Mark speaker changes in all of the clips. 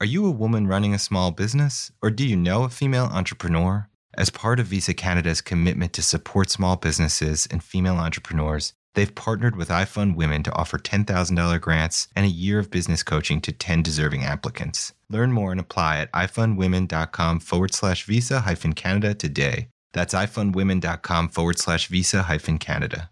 Speaker 1: Are you a woman running a small business, or do you know a female entrepreneur? As part of Visa Canada's commitment to support small businesses and female entrepreneurs, they've partnered with iFund Women to offer $10,000 grants and a year of business coaching to 10 deserving applicants. Learn more and apply at ifundwomen.com forward slash visa hyphen Canada today. That's ifundwomen.com forward slash visa hyphen Canada.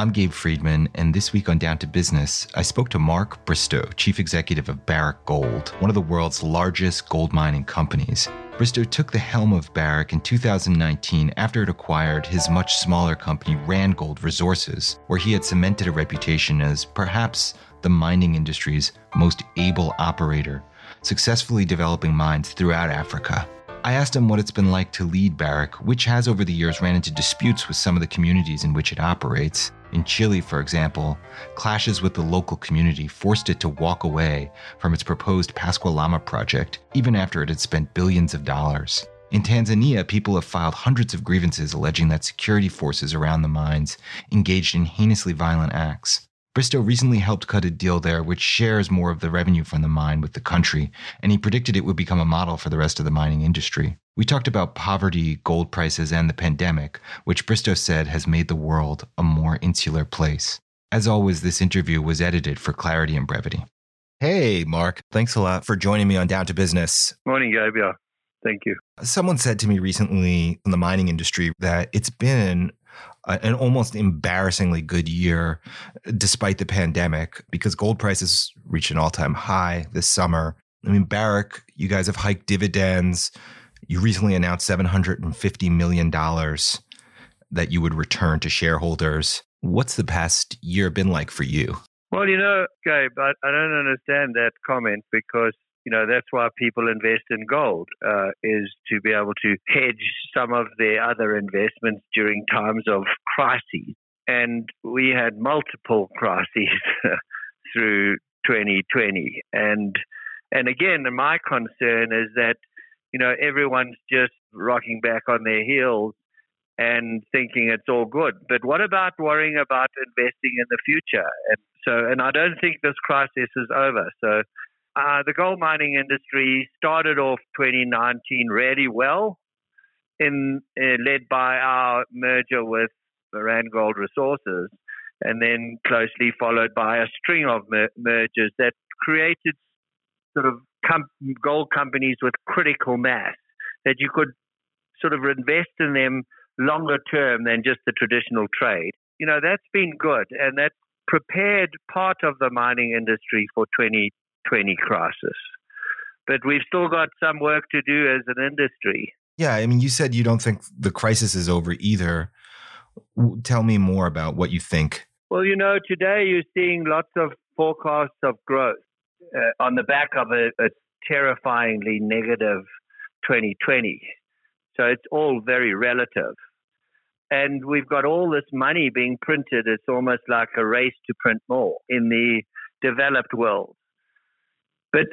Speaker 1: I'm Gabe Friedman, and this week on Down to Business, I spoke to Mark Bristow, Chief Executive of Barrick Gold, one of the world's largest gold mining companies. Bristow took the helm of Barrick in 2019 after it acquired his much smaller company, Randgold Resources, where he had cemented a reputation as perhaps the mining industry's most able operator, successfully developing mines throughout Africa. I asked him what it's been like to lead Barrick, which has over the years ran into disputes with some of the communities in which it operates. In Chile, for example, clashes with the local community forced it to walk away from its proposed Pascua-Lama project, even after it had spent billions of dollars. In Tanzania, people have filed hundreds of grievances alleging that security forces around the mines engaged in heinously violent acts. Bristow recently helped cut a deal there which shares more of the revenue from the mine with the country, and he predicted it would become a model for the rest of the mining industry. We talked about poverty, gold prices, and the pandemic, which Bristow said has made the world a more insular place. As always, this interview was edited for clarity and brevity. Hey, Mark, thanks a lot for joining me on Down to Business.
Speaker 2: Morning, Gabe. Yeah, thank you.
Speaker 1: Someone said to me recently in the mining industry that it's been an almost embarrassingly good year despite the pandemic because gold prices reached an all-time high this summer. I mean, Barrick, you guys have hiked dividends. You recently announced $750 million that you would return to shareholders. What's the past year been like for you?
Speaker 2: Well, you know, Gabe, I, I don't understand that comment because you know that's why people invest in gold uh, is to be able to hedge some of their other investments during times of crises. And we had multiple crises through 2020 and and again my concern is that you know everyone's just rocking back on their heels and thinking it's all good. But what about worrying about investing in the future? And so and I don't think this crisis is over. So uh, the gold mining industry started off 2019 really well, in uh, led by our merger with Randgold Resources, and then closely followed by a string of mer- mergers that created sort of com- gold companies with critical mass that you could sort of invest in them longer term than just the traditional trade. You know, that's been good, and that prepared part of the mining industry for 20 20 crisis. But we've still got some work to do as an industry.
Speaker 1: Yeah, I mean, you said you don't think the crisis is over either. Tell me more about what you think.
Speaker 2: Well, you know, today you're seeing lots of forecasts of growth uh, on the back of a, a terrifyingly negative 2020. So it's all very relative. And we've got all this money being printed. It's almost like a race to print more in the developed world. But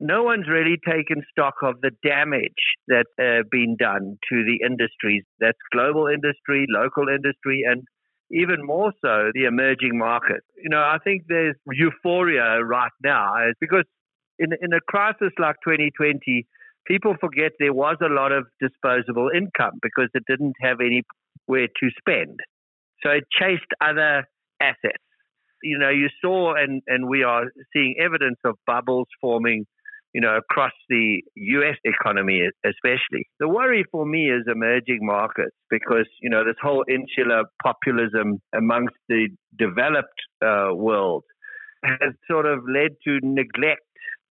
Speaker 2: no one's really taken stock of the damage that's uh, been done to the industries. That's global industry, local industry, and even more so the emerging markets. You know, I think there's euphoria right now because in, in a crisis like 2020, people forget there was a lot of disposable income because it didn't have anywhere to spend. So it chased other assets you know, you saw and, and we are seeing evidence of bubbles forming, you know, across the US economy, especially. The worry for me is emerging markets because, you know, this whole insular populism amongst the developed uh, world has sort of led to neglect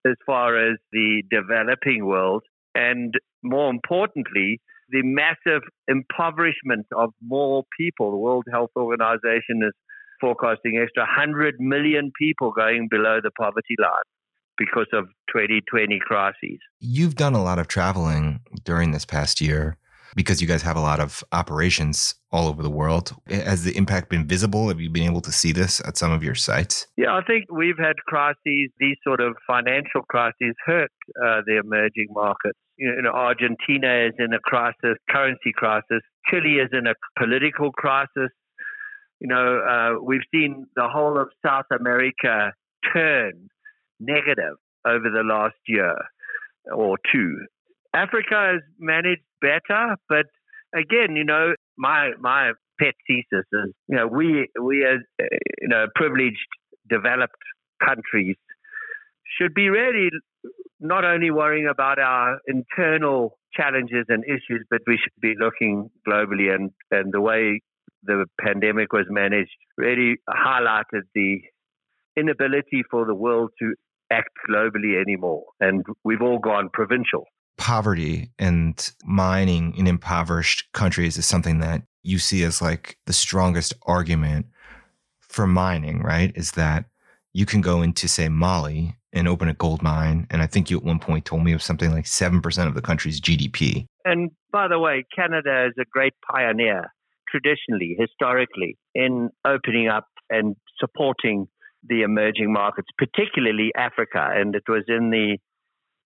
Speaker 2: as far as the developing world. And more importantly, the massive impoverishment of more people. The World Health Organization is forecasting extra 100 million people going below the poverty line because of 2020 crises.
Speaker 1: You've done a lot of traveling during this past year because you guys have a lot of operations all over the world. Has the impact been visible? Have you been able to see this at some of your sites?
Speaker 2: Yeah, I think we've had crises, these sort of financial crises hurt uh, the emerging markets. You know, Argentina is in a crisis, currency crisis. Chile is in a political crisis you know, uh, we've seen the whole of South America turn negative over the last year or two. Africa has managed better, but again, you know, my my pet thesis is, you know, we we as you know privileged developed countries should be really not only worrying about our internal challenges and issues, but we should be looking globally. And, and the way the pandemic was managed really highlighted the inability for the world to act globally anymore. And we've all gone provincial.
Speaker 1: Poverty and mining in impoverished countries is something that you see as like the strongest argument for mining, right? Is that you can go into, say, Mali and open a gold mine. And I think you at one point told me it was something like 7% of the country's GDP.
Speaker 2: And by the way, Canada is a great pioneer, traditionally, historically, in opening up and supporting the emerging markets, particularly Africa. And it was in the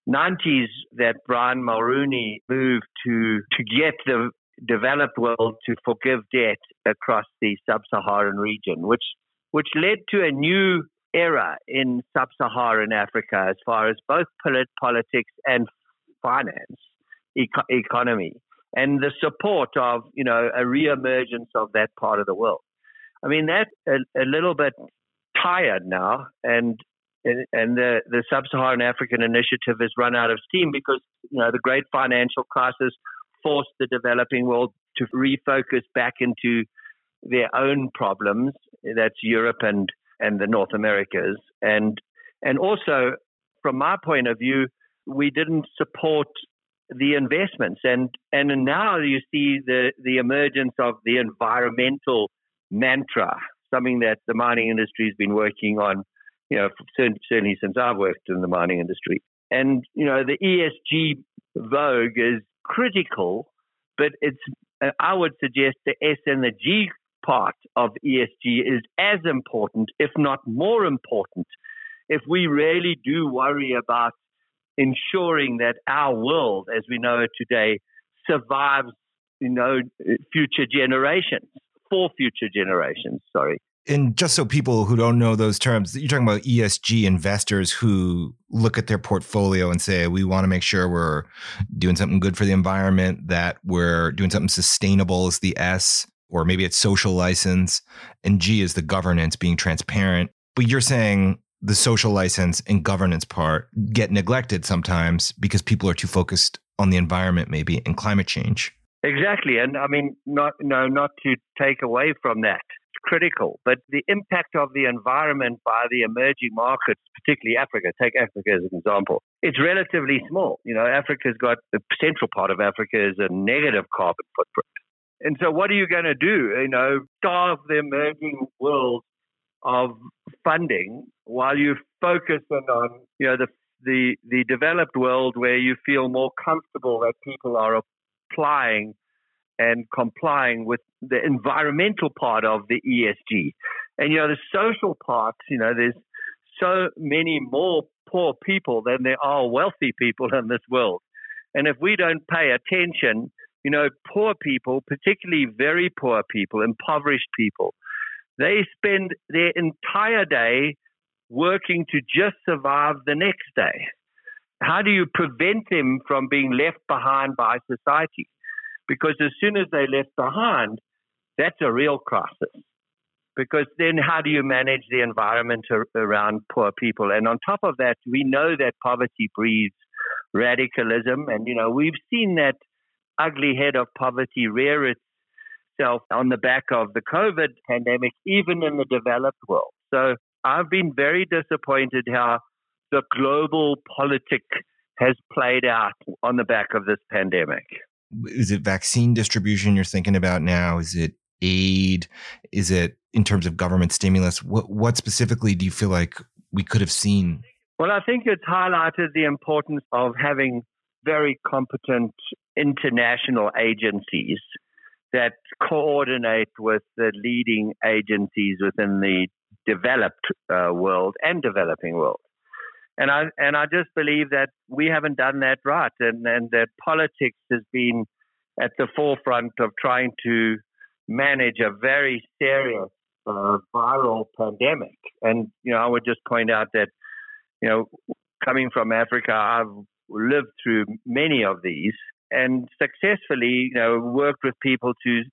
Speaker 2: 90s that Brian Mulroney moved to, to get the developed world to forgive debt across the sub-Saharan region, which which led to a new era in sub-Saharan Africa as far as both polit- politics and finance, eco- economy, and the support of you know a reemergence of that part of the world. I mean that's a, a little bit tired now, and and the the sub-Saharan African initiative has run out of steam because you know the great financial crisis forced the developing world to refocus back into their own problems. That's Europe and and the North Americas, and and also from my point of view, we didn't support the investments, and and now you see the the emergence of the environmental mantra, something that the mining industry has been working on, you know, certainly since I've worked in the mining industry, and you know the ESG vogue is critical, but it's I would suggest the S and the G part of ESG is as important, if not more important, if we really do worry about ensuring that our world, as we know it today, survives, you know, future generations, for future generations, sorry.
Speaker 1: And just so people who don't know those terms, you're talking about ESG investors who look at their portfolio and say, we want to make sure we're doing something good for the environment, that we're doing something sustainable is the S, or maybe it's social license, and G is the governance being transparent. But you're saying the social license and governance part get neglected sometimes because people are too focused on the environment, maybe, and climate change.
Speaker 2: Exactly, and I mean, not no, not to take away from that. It's critical, but the impact of the environment by the emerging markets, particularly Africa. Take Africa as an example. It's relatively small. You know, Africa's got the central part of Africa is a negative carbon footprint. And so, what are you going to do? You know, starve the emerging world of funding while you focus on, you know, the the the developed world where you feel more comfortable that people are applying and complying with the environmental part of the ESG. And you know, the social part, you know, there's so many more poor people than there are wealthy people in this world. And if we don't pay attention you know, poor people, particularly very poor people, impoverished people, they spend their entire day working to just survive the next day. How do you prevent them from being left behind by society? Because as soon as they're left behind, that's a real crisis. Because then, how do you manage the environment around poor people? And on top of that, we know that poverty breeds radicalism. And, you know, we've seen that ugly head of poverty rear itself on the back of the COVID pandemic, even in the developed world. So I've been very disappointed how the global politic has played out on the back of this pandemic.
Speaker 1: Is it vaccine distribution you're thinking about now? Is it aid? Is it in terms of government stimulus? What, what specifically do you feel like we could have seen?
Speaker 2: Well, I think it's highlighted the importance of having very competent international agencies that coordinate with the leading agencies within the developed uh, world and developing world. And I and I just believe that we haven't done that right, and, and that politics has been at the forefront of trying to manage a very serious uh, viral pandemic. And you know, I would just point out that you know, coming from Africa, I've lived through many of these and successfully, you know, worked with people to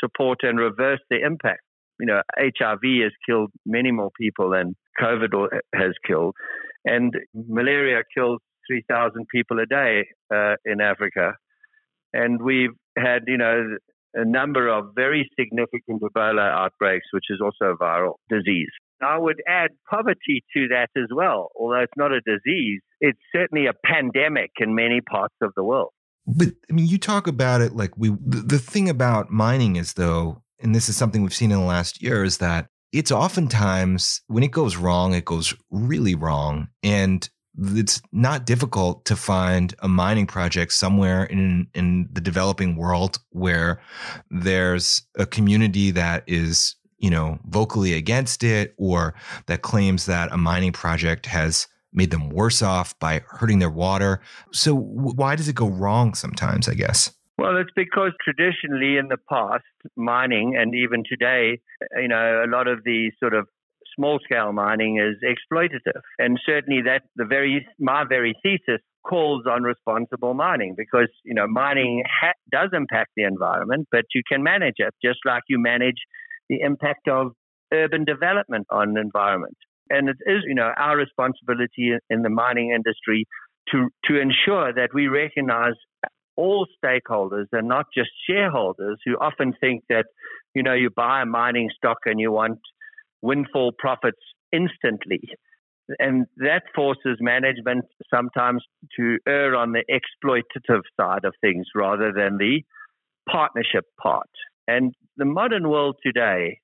Speaker 2: support and reverse the impact. You know, HIV has killed many more people than COVID has killed, and malaria kills 3,000 people a day uh, in Africa. And we've had, you know, a number of very significant Ebola outbreaks, which is also a viral disease. I would add poverty to that as well. Although it's not a disease, it's certainly a pandemic in many parts of the world.
Speaker 1: But I mean, you talk about it like we, the, the thing about mining is though, and this is something we've seen in the last year, is that it's oftentimes when it goes wrong, it goes really wrong. And it's not difficult to find a mining project somewhere in in the developing world where there's a community that is you know vocally against it or that claims that a mining project has made them worse off by hurting their water so why does it go wrong sometimes i guess
Speaker 2: well, it's because traditionally in the past, mining and even today, you know, a lot of the sort of small scale mining is exploitative. And certainly that the very, my very thesis calls on responsible mining because, you know, mining ha- does impact the environment, but you can manage it just like you manage the impact of urban development on the environment. And it is, you know, our responsibility in the mining industry to, to ensure that we recognize all stakeholders and not just shareholders who often think that, you know, you buy a mining stock and you want windfall profits instantly. And that forces management sometimes to err on the exploitative side of things rather than the partnership part. And the modern world today,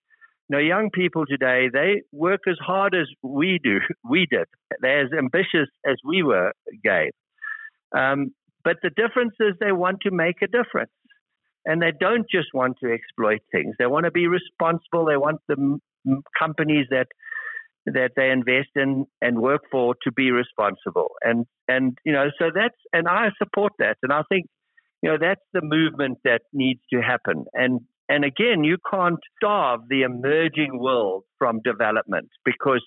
Speaker 2: know, young people today, they work as hard as we do. We did. They're as ambitious as we were, Gabe. Um, but the difference is they want to make a difference. And they don't just want to exploit things. They want to be responsible. They want the companies that that they invest in and work for to be responsible. And and you know, so that's and I support that. And I think you know that's the movement that needs to happen. And and again, you can't starve the emerging world from development because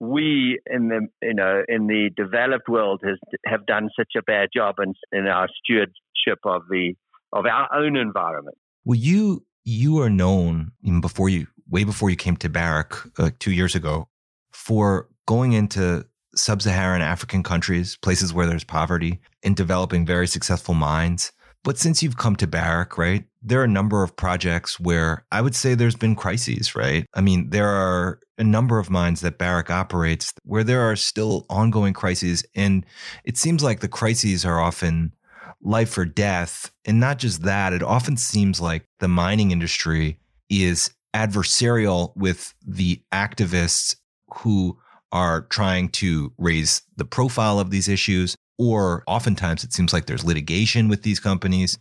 Speaker 2: we in the you know in the developed world has have done such a bad job in, in our stewardship of the of our own environment.
Speaker 1: Well, you you are known even before you way before you came to Barrick uh, two years ago for going into sub-Saharan African countries, places where there's poverty, and developing very successful mines. But since you've come to Barrick, right, there are a number of projects where I would say there's been crises, right? I mean, there are a number of mines that Barrick operates where there are still ongoing crises. And it seems like the crises are often life or death. And not just that, it often seems like the mining industry is adversarial with the activists who are trying to raise the profile of these issues, or oftentimes it seems like there's litigation with these companies.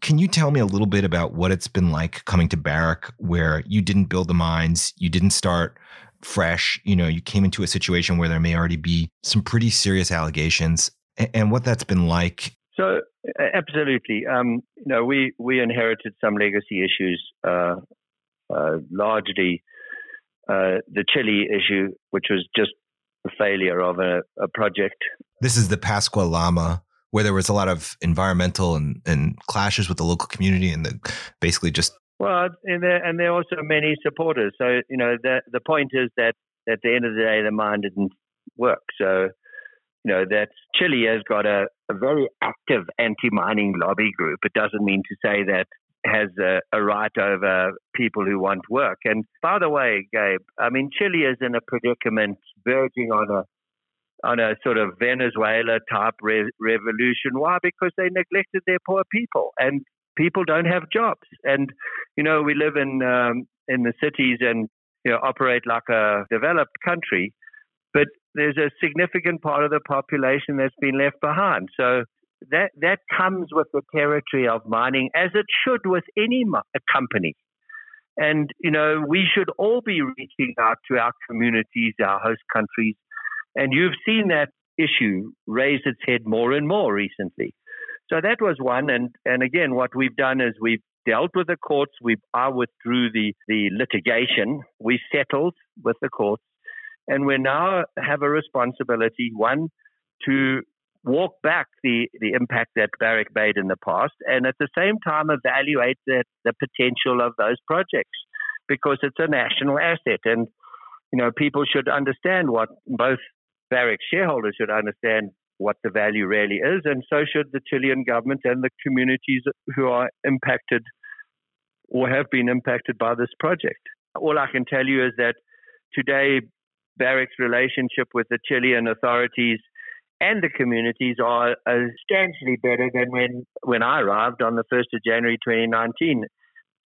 Speaker 1: Can you tell me a little bit about what it's been like coming to Barrick, where you didn't build the mines, you didn't start fresh, you know, you came into a situation where there may already be some pretty serious allegations, and what that's been like
Speaker 2: so absolutely, um, you know, we we inherited some legacy issues, uh, uh, largely uh, the Chile issue, which was just the failure of a, a, project.
Speaker 1: This is the Pascua Lama, where there was a lot of environmental and, and clashes with the local community, and the, basically just
Speaker 2: well, and there and there are also many supporters. So you know, the the point is that at the end of the day, the mine didn't work. So you know, that Chile has got a, a very active anti-mining lobby group. It doesn't mean to say that has a, a, right over people who want work. And by the way, Gabe, I mean Chile is in a predicament verging on a on a sort of Venezuela type re- revolution. Why? Because they neglected their poor people, and people don't have jobs. And you know, we live in um, in the cities and you know operate like a developed country, but there's a significant part of the population that's been left behind. So that that comes with the territory of mining, as it should with any company. And you know, we should all be reaching out to our communities, our host countries, and you've seen that issue raise its head more and more recently. So that was one, and and again, what we've done is we've dealt with the courts. We I withdrew the the litigation. We settled with the courts And we now have a responsibility, one, to walk back the, the impact that Barrick made in the past and at the same time evaluate the, the potential of those projects because it's a national asset. And, you know, people should understand what both Barrick shareholders should understand what the value really is, and so should the Chilean government and the communities who are impacted or have been impacted by this project. All I can tell you is that today, Barrick's relationship with the Chilean authorities and the communities are substantially better than when, when I arrived on the 1st of January 2019.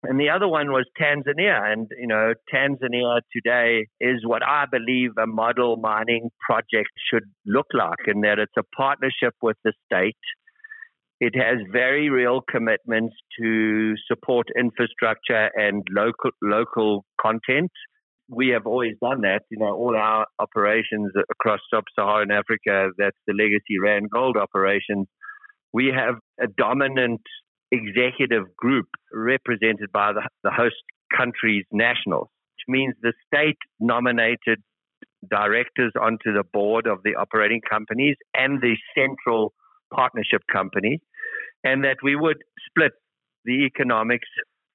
Speaker 2: And the other one was Tanzania. And, you know, Tanzania today is what I believe a model mining project should look like, in that it's a partnership with the state. It has very real commitments to support infrastructure and local local content we have always done that. You know, all our operations across sub-Saharan Africa, that's the legacy Rand Gold operations, we have a dominant executive group represented by the, the host country's nationals, which means the state nominated directors onto the board of the operating companies and the central partnership company, and that we would split the economics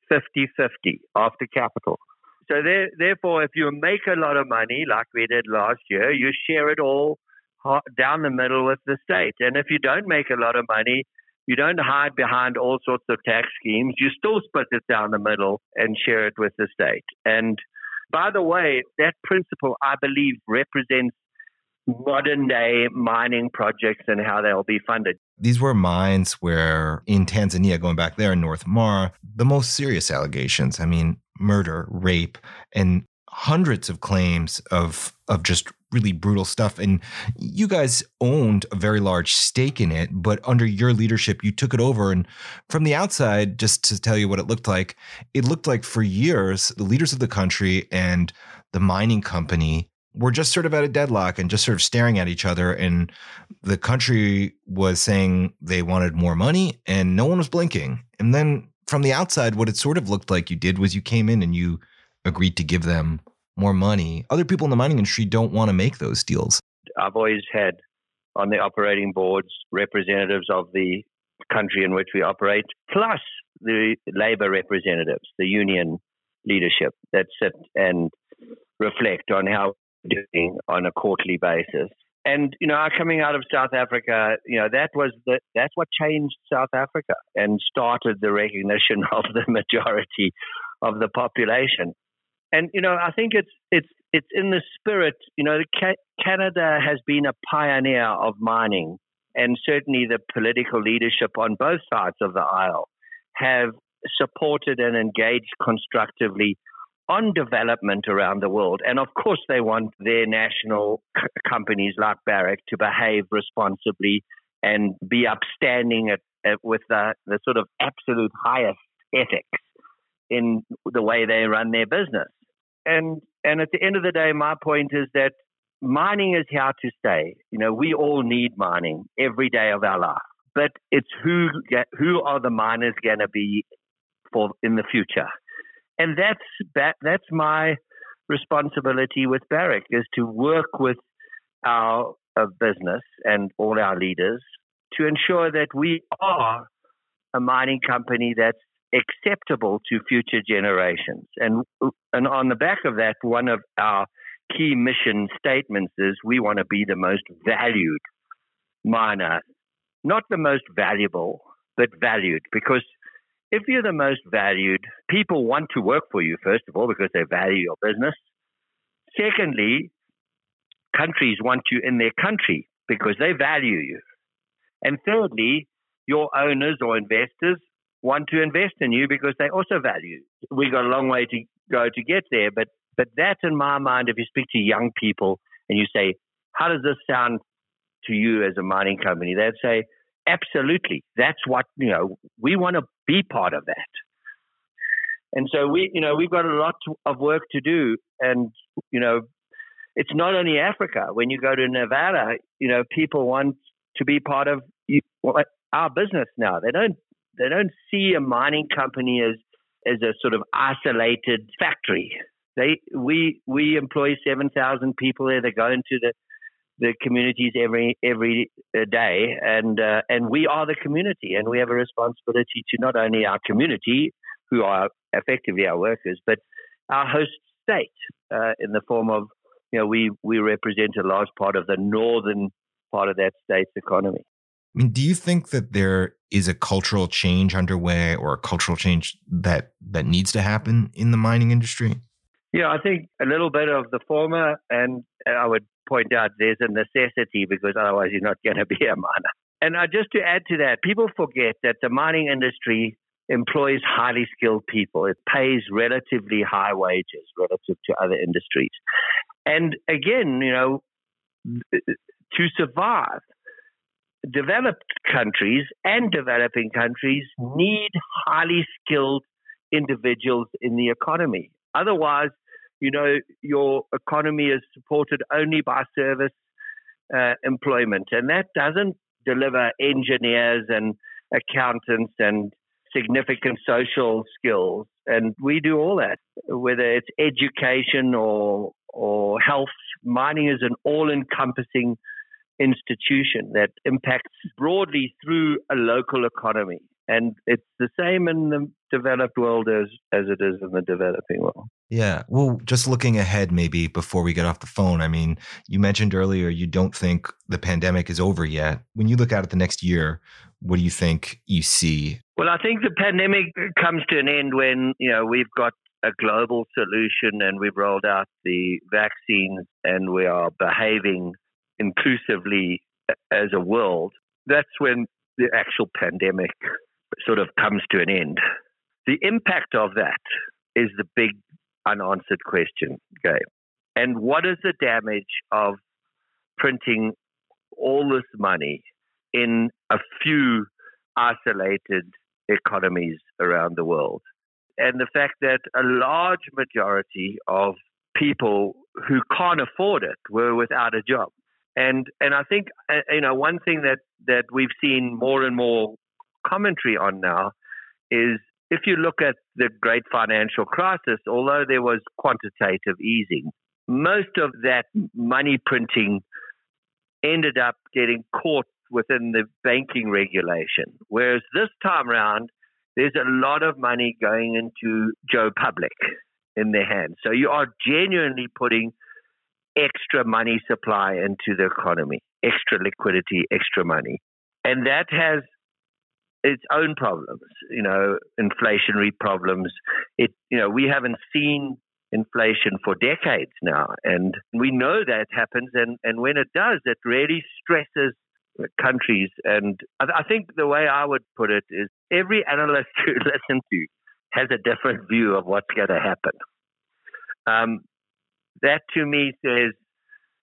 Speaker 2: 50 50 after capital. So there, therefore, if you make a lot of money like we did last year, you share it all down the middle with the state. And if you don't make a lot of money, you don't hide behind all sorts of tax schemes. You still split it down the middle and share it with the state. And by the way, that principle, I believe, represents modern day mining projects and how they'll be funded.
Speaker 1: These were mines where in Tanzania, going back there in North Mara, the most serious allegations. I mean, murder, rape, and hundreds of claims of of just really brutal stuff. And you guys owned a very large stake in it but under your leadership you took it over. And from the outside just to tell you what it looked like it looked like for years the leaders of the country and the mining company were just sort of at a deadlock and just sort of staring at each other. And the country was saying they wanted more money and no one was blinking. And then from the outside, what it sort of looked like you did was you came in and you agreed to give them more money. Other people in the mining industry don't want to make those deals.
Speaker 2: I've always had on the operating boards representatives of the country in which we operate, plus the labor representatives, the union leadership that sit and reflect on how we're doing on a quarterly basis and you know, coming out of South Africa, you know, that was the that's what changed South Africa and started the recognition of the majority of the population. And you know, I think it's it's it's in the spirit. You know, Canada has been a pioneer of mining, and certainly the political leadership on both sides of the aisle have supported and engaged constructively on development around the world. And of course, they want their national c- companies like Barrick to behave responsibly and be upstanding at, at, with the, the sort of absolute highest ethics in the way they run their business. And and at the end of the day, my point is that mining is here to stay. You know, we all need mining every day of our life, but it's who who are the miners going to be for in the future and that's that, that's my responsibility with Barrick is to work with our uh, business and all our leaders to ensure that we are a mining company that's acceptable to future generations. And and on the back of that, one of our key mission statements is we want to be the most valued miner, not the most valuable, but valued because if you're the most valued, people want to work for you, first of all, because they value your business. Secondly, countries want you in their country because they value you. And thirdly, your owners or investors want to invest in you because they also value. We've got a long way to go to get there, but but that's in my mind. If you speak to young people and you say, "How does this sound to you as a mining company?" They'd say, Absolutely. That's what, you know, we want to be part of that. And so we, you know, we've got a lot of work to do. And, you know, it's not only Africa. When you go to Nevada, you know, people want to be part of our business now. They don't, they don't see a mining company as, as a sort of isolated factory. They we we employ seven thousand people there. They go into the the communities every every uh, and uh, and we are the community, and we have a responsibility to not only our community, who are effectively our workers, but our host state uh, in the form of you know we we represent a large part of the northern part of that state's economy.
Speaker 1: I mean, do you think that there is a cultural change underway or a cultural change that that needs to happen in the mining industry?
Speaker 2: Yeah, I think a little bit of the former, and I would point out there's a necessity because otherwise you're not going to be a miner. And uh, just to add to that, people forget that the mining industry employs highly skilled people. It pays relatively high wages relative to other industries. And again, you know, to survive, developed countries and developing countries need highly skilled individuals in the economy. Otherwise, you know, your economy is supported only by service uh, employment, and that doesn't deliver engineers and accountants and significant social skills. And we do all that, whether it's education or or health. Mining is an all-encompassing institution that impacts broadly through a local economy. And it's the same in the developed world as, as it is in the developing world.
Speaker 1: Yeah. Well, just looking ahead, maybe before we get off the phone, I mean, you mentioned earlier you don't think the pandemic is over yet. When you look out at the next year, what do you think you see?
Speaker 2: Well, I think the pandemic comes to an end when, you know, we've got a global solution and we've rolled out the vaccines and we are behaving inclusively as a world. That's when the actual pandemic sort of comes to an end. The impact of that is the big unanswered question, Gabe. And what is the damage of printing all this money in a few isolated economies around the world? And the fact that a large majority of people who can't afford it were without a job. And and I think uh, you know one thing that that we've seen more and more commentary on now is if you look at the great financial crisis, although there was quantitative easing, most of that money printing ended up getting caught within the banking regulation. Whereas this time around, there's a lot of money going into Joe Public in their hands. So you are genuinely putting extra money supply into the economy, extra liquidity, extra money. And that has its own problems, you know, inflationary problems. It, you know, we haven't seen inflation for decades now, and we know that happens. And, and when it does, it really stresses countries. And I, I think the way I would put it is every analyst you listen to has a different view of what's going to happen. Um, that to me says,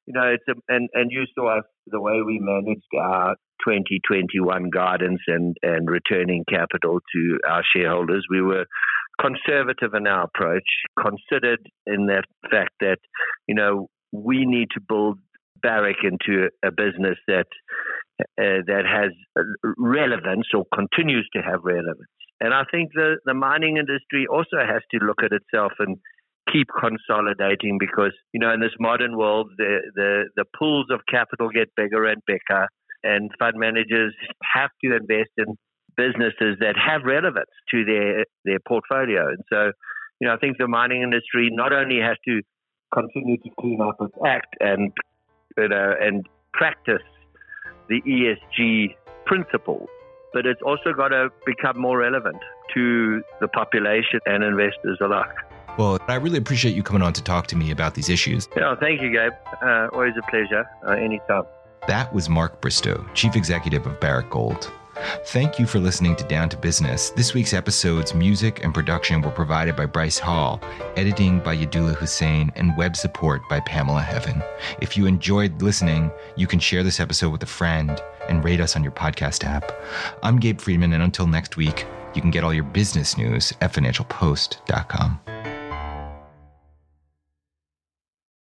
Speaker 2: you know, it's a, and, and you saw us the way we managed our 2021 guidance and, and returning capital to our shareholders. We were conservative in our approach, considered in that fact that, you know, we need to build Barrick into a business that uh, that has relevance or continues to have relevance. And I think the, the mining industry also has to look at itself and keep consolidating because you know in this modern world the the the pools of capital get bigger and bigger and fund managers have to invest in businesses that have relevance to their their portfolio and so you know I think the mining industry not only has to continue to clean up its act and you know and practice the ESG principles but it's also got to become more relevant to the population and investors alike.
Speaker 1: Well, I really appreciate you coming on to talk to me about these issues.
Speaker 2: Yeah, thank you, Gabe. Uh, always a pleasure. Uh, anytime.
Speaker 1: That was Mark Bristow, Chief Executive of Barrick Gold. Thank you for listening to Down to Business. This week's episode's music and production were provided by Bryce Hall, editing by Yadullah Hussain, and web support by Pamela Heaven. If you enjoyed listening, you can share this episode with a friend and rate us on your podcast app. I'm Gabe Friedman, and until next week, you can get all your business news at financialpost.com.